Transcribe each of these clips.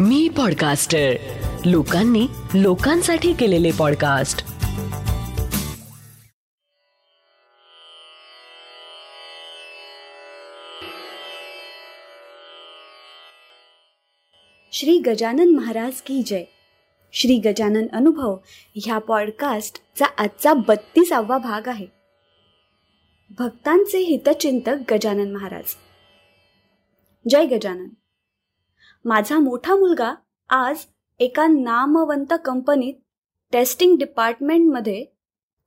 मी podcaster लोकांनी लोकांसाठी केलेले पॉडकास्ट श्री गजानन महाराज की जय. श्री गजानन अनुभव ह्या पॉडकास्टचा आजचा बत्तीसावा भाग आहे. भक्तांचे हितचिंतक गजानन महाराज. जय गजानन. माझा मोठा मुलगा आज एका नामवंत कंपनीत टेस्टिंग डिपार्टमेंटमध्ये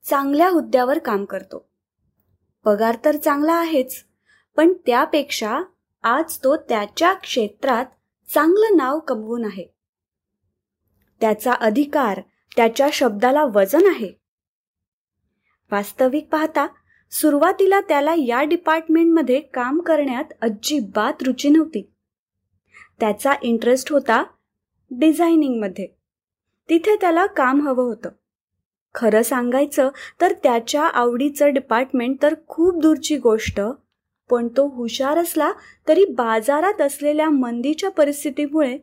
चांगल्या हुद्द्यावर काम करतो. पगार तर चांगला आहेच पण त्यापेक्षा आज तो त्याच्या क्षेत्रात चांगलं नाव कमवून आहे. त्याचा अधिकार त्याच्या शब्दाला वजन आहे. वास्तविक पाहता सुरुवातीला त्याला या डिपार्टमेंटमध्ये काम करण्यात अजिबात रुची नव्हती. त्याचा इंटरेस्ट होता डिझायनिंगमध्ये तिथे त्याला काम हवं होतं. खरं सांगायचं तर त्याच्या आवडीचं डिपार्टमेंट तर खूप दूरची गोष्ट पण तो हुशार असला तरी बाजारात असलेल्या मंदीच्या परिस्थितीमुळे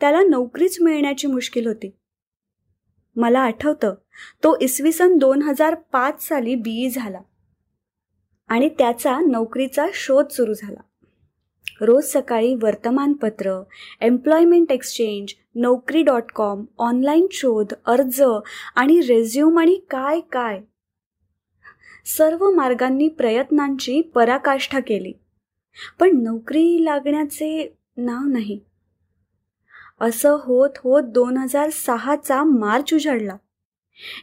त्याला नोकरीच मिळण्याची मुश्किल होती. मला आठवतं तो इसवी सन दोन हजार पाच साली बीई झाला आणि त्याचा नोकरीचा शोध सुरू झाला. रोज सकाळी वर्तमानपत्र employment exchange Naukri dot com online शोध अर्ज आणि रेझ्युम आणि काय काय. सर्व मार्गांनी प्रयत्नांची पराकाष्ठा केली. पण नोकरी लागण्याचे नाव नाही. असं होत होत दोन हजार सहाचा मार्च उजाडला.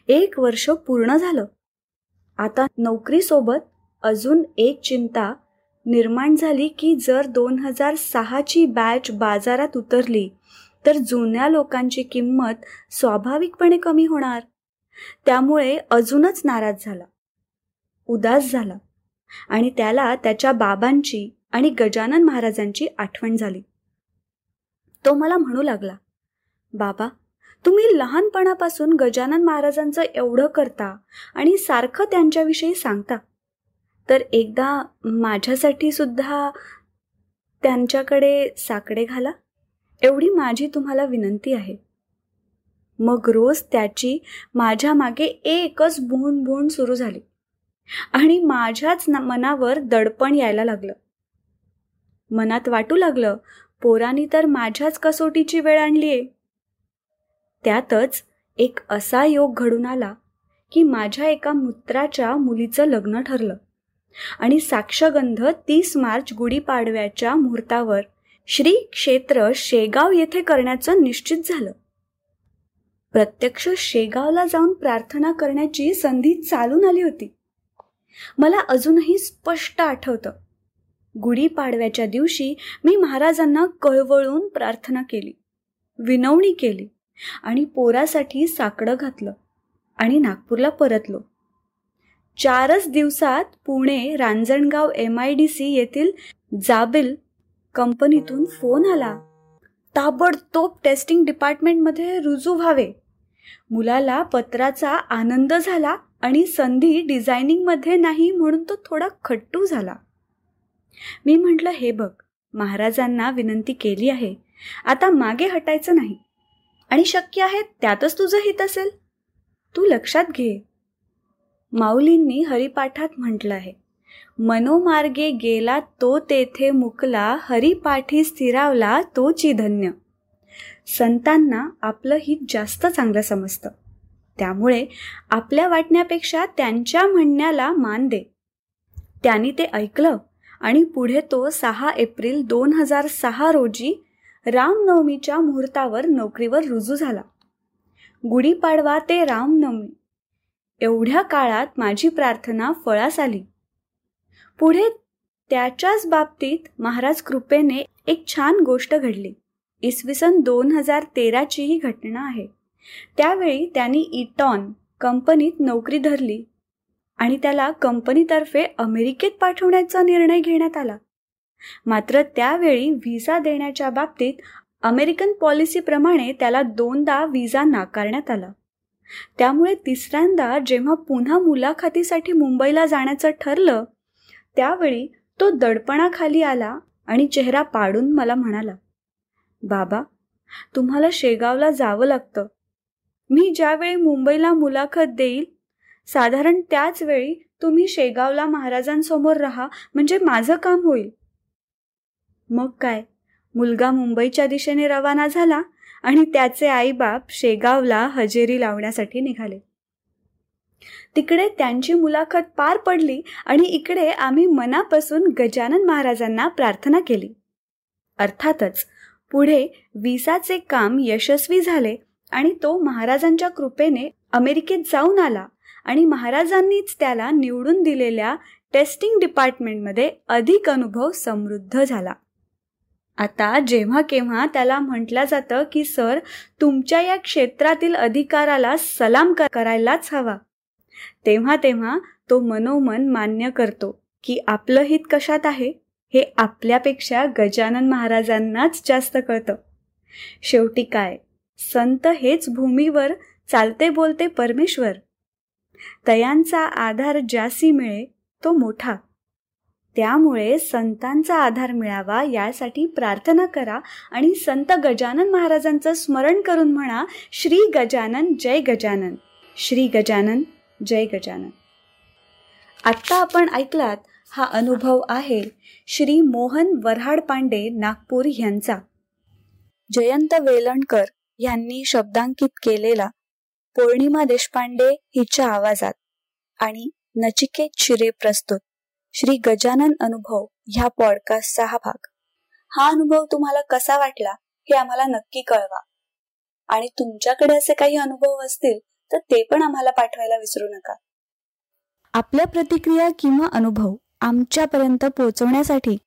एक वर्ष पूर्ण झालं. आता नोकरीसोबत अजून एक चिंता निर्माण झाली की जर दोन हजार सहाची बॅच बाजारात उतरली तर जुन्या लोकांची किंमत स्वाभाविकपणे कमी होणार. त्यामुळे अजूनच नाराज झाला उदास झाला आणि त्याला त्याच्या बाबांची आणि गजानन महाराजांची आठवण झाली. तो मला म्हणू लागला बाबा तुम्ही लहानपणापासून गजानन महाराजांचं एवढं करता आणि सारखं त्यांच्याविषयी सांगता. तर एकदा माझ्यासाठी सुद्धा त्यांच्याकडे साकडे घाला. एवढी माझी तुम्हाला विनंती आहे. मग रोज त्याची माझ्या मागे एकच भूण भूण सुरू झाली. आणि माझ्याच मनावर दडपण यायला लागलं. मनात वाटू लागलं पोरानी तर माझ्याच कसोटीची वेळ आणलीये त्यातच एक असा योग घडून आला की माझ्या एका मित्राच्या मुलीचं लग्न ठरलं. आणि साक्षगंध तीस मार्च गुढीपाडव्याच्या मुहूर्तावर श्री क्षेत्र शेगाव येथे करण्याचं निश्चित झालं. प्रत्यक्ष शेगावला जाऊन प्रार्थना करण्याची संधी चालून आली होती. मला अजूनही स्पष्ट आठवतं. गुढीपाडव्याच्या दिवशी मी महाराजांना कळवळून प्रार्थना केली विनवणी केली आणि पोरासाठी साकडं घातलं आणि नागपूरला परतलो. चारच दिवसात Pune Ranjangaon M I D C येथील जाबिल कंपनीतून फोन आला. ताबडतोब टेस्टिंग डिपार्टमेंटमध्ये रुजू व्हावे. मुलाला पत्राचा आनंद झाला आणि संधी डिझायनिंगमध्ये नाही म्हणून तो थोडा खट्टू झाला. मी म्हटलं हे बघ महाराजांना विनंती केली आहे. आता मागे हटायचं नाही. आणि शक्य आहे त्यातच तुझं हित असेल. तू लक्षात घे. माऊलींनी हरिपाठात म्हटलं आहे मनोमार्गे गेला तो तेथे मुकला हरिपाठी स्थिरावला तो धन्य संतांना आपलं हित जास्त चांगलं समजतं. त्यामुळे आपल्या वाटण्यापेक्षा त्यांच्या म्हणण्याला मान दे. त्यांनी ते ऐकलं आणि पुढे तो सहा एप्रिल दोन हजार सहा रोजी रामनवमीच्या मुहूर्तावर नोकरीवर रुजू झाला. गुढीपाडवा ते रामनवमी एवढ्या काळात माझी प्रार्थना फळास आली. पुढे त्याच्याच बाबतीत महाराज कृपेने एक छान गोष्ट घडली. इसवी सन दोन हजार तेराची ही घटना आहे. त्यावेळी त्यांनी इटॉन कंपनीत नोकरी धरली आणि त्याला कंपनीतर्फे अमेरिकेत पाठवण्याचा निर्णय घेण्यात आला. मात्र त्यावेळी व्हिसा देण्याच्या बाबतीत अमेरिकन पॉलिसीप्रमाणे त्याला दोनदा व्हिसा नाकारण्यात आला. त्यामुळे तिसऱ्यांदा जेव्हा पुन्हा मुलाखतीसाठी मुंबईला जाण्याचं ठरलं त्यावेळी तो दडपणाखाली आला आणि चेहरा पाडून मला म्हणाला बाबा तुम्हाला शेगावला जावं लागतं. मी ज्यावेळी मुंबईला मुलाखत देईल साधारण त्याच वेळी तुम्ही शेगावला महाराजांसमोर राहा म्हणजे माझं काम होईल. मग काय? मुलगा मुंबईच्या दिशेने रवाना झाला? आणि त्याचे आईबाप शेगावला हजेरी लावण्यासाठी निघाले. तिकडे त्यांची मुलाखत पार पडली आणि इकडे आम्ही मनापासून गजानन महाराजांना प्रार्थना केली. अर्थातच पुढे विसाचे काम यशस्वी झाले आणि तो महाराजांच्या कृपेने अमेरिकेत जाऊन आला आणि महाराजांनीच त्याला निवडून दिलेल्या टेस्टिंग डिपार्टमेंटमध्ये अधिक अनुभव समृद्ध झाला. आता जेव्हा केव्हा त्याला म्हटलं जातं की सर तुमच्या या क्षेत्रातील अधिकाराला सलाम करायलाच हवा. तेव्हा तेव्हा तो मनोमन मान्य करतो की आपलं हित कशात आहे? हे आपल्यापेक्षा गजानन महाराजांनाच जास्त कळतं. शेवटी काय? संत हेच भूमीवर चालते बोलते परमेश्वर. तयांचा आधार ज्यासी मिळे तो मोठा. त्यामुळे संतांचा आधार मिळावा यासाठी प्रार्थना करा आणि संत गजानन महाराजांचं स्मरण करून म्हणा श्री गजानन जय गजानन. श्री गजानन जय गजानन. आत्ता आपण ऐकलात हा अनुभव आहे श्री मोहन वरहाड पांडे नागपूर यांचा. जयंत वेलणकर यांनी शब्दांकित केलेला पौर्णिमा देशपांडे हिच्या आवाजात आणि नचिकेत शिरे प्रस्तुत. श्री गजानन अनुभव ह्या पॉडकास्टचा हा भाग. हा अनुभव तुम्हाला कसा वाटला हे आम्हाला नक्की कळवा. आणि तुमच्याकडे असे काही अनुभव असतील तर ते पण आम्हाला पाठवायला विसरू नका. आपल्या प्रतिक्रिया किंवा अनुभव आमच्यापर्यंत पोहोचवण्यासाठी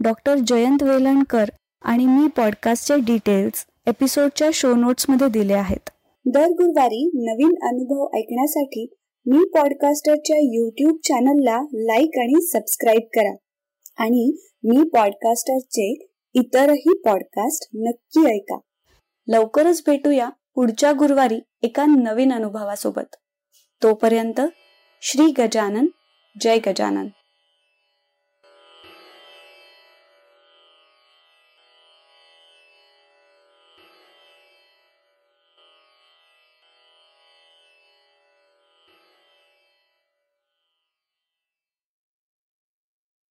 डॉक्टर जयंत वेलणकर आणि मी पॉडकास्टचे डिटेल्स एपिसोडच्या शो नोट्समध्ये दिले आहेत. दर गुरुवारी नवीन अनुभव ऐकण्यासाठी मी पॉडकास्टरच्या यूट्यूब चॅनलला लाईक आणि सबस्क्राईब करा. आणि मी पॉडकास्टरचे इतरही पॉडकास्ट नक्की ऐका. लवकरच भेटूया पुढच्या गुरुवारी एका नवीन अनुभवासोबत. तोपर्यंत श्री गजानन जय गजानन.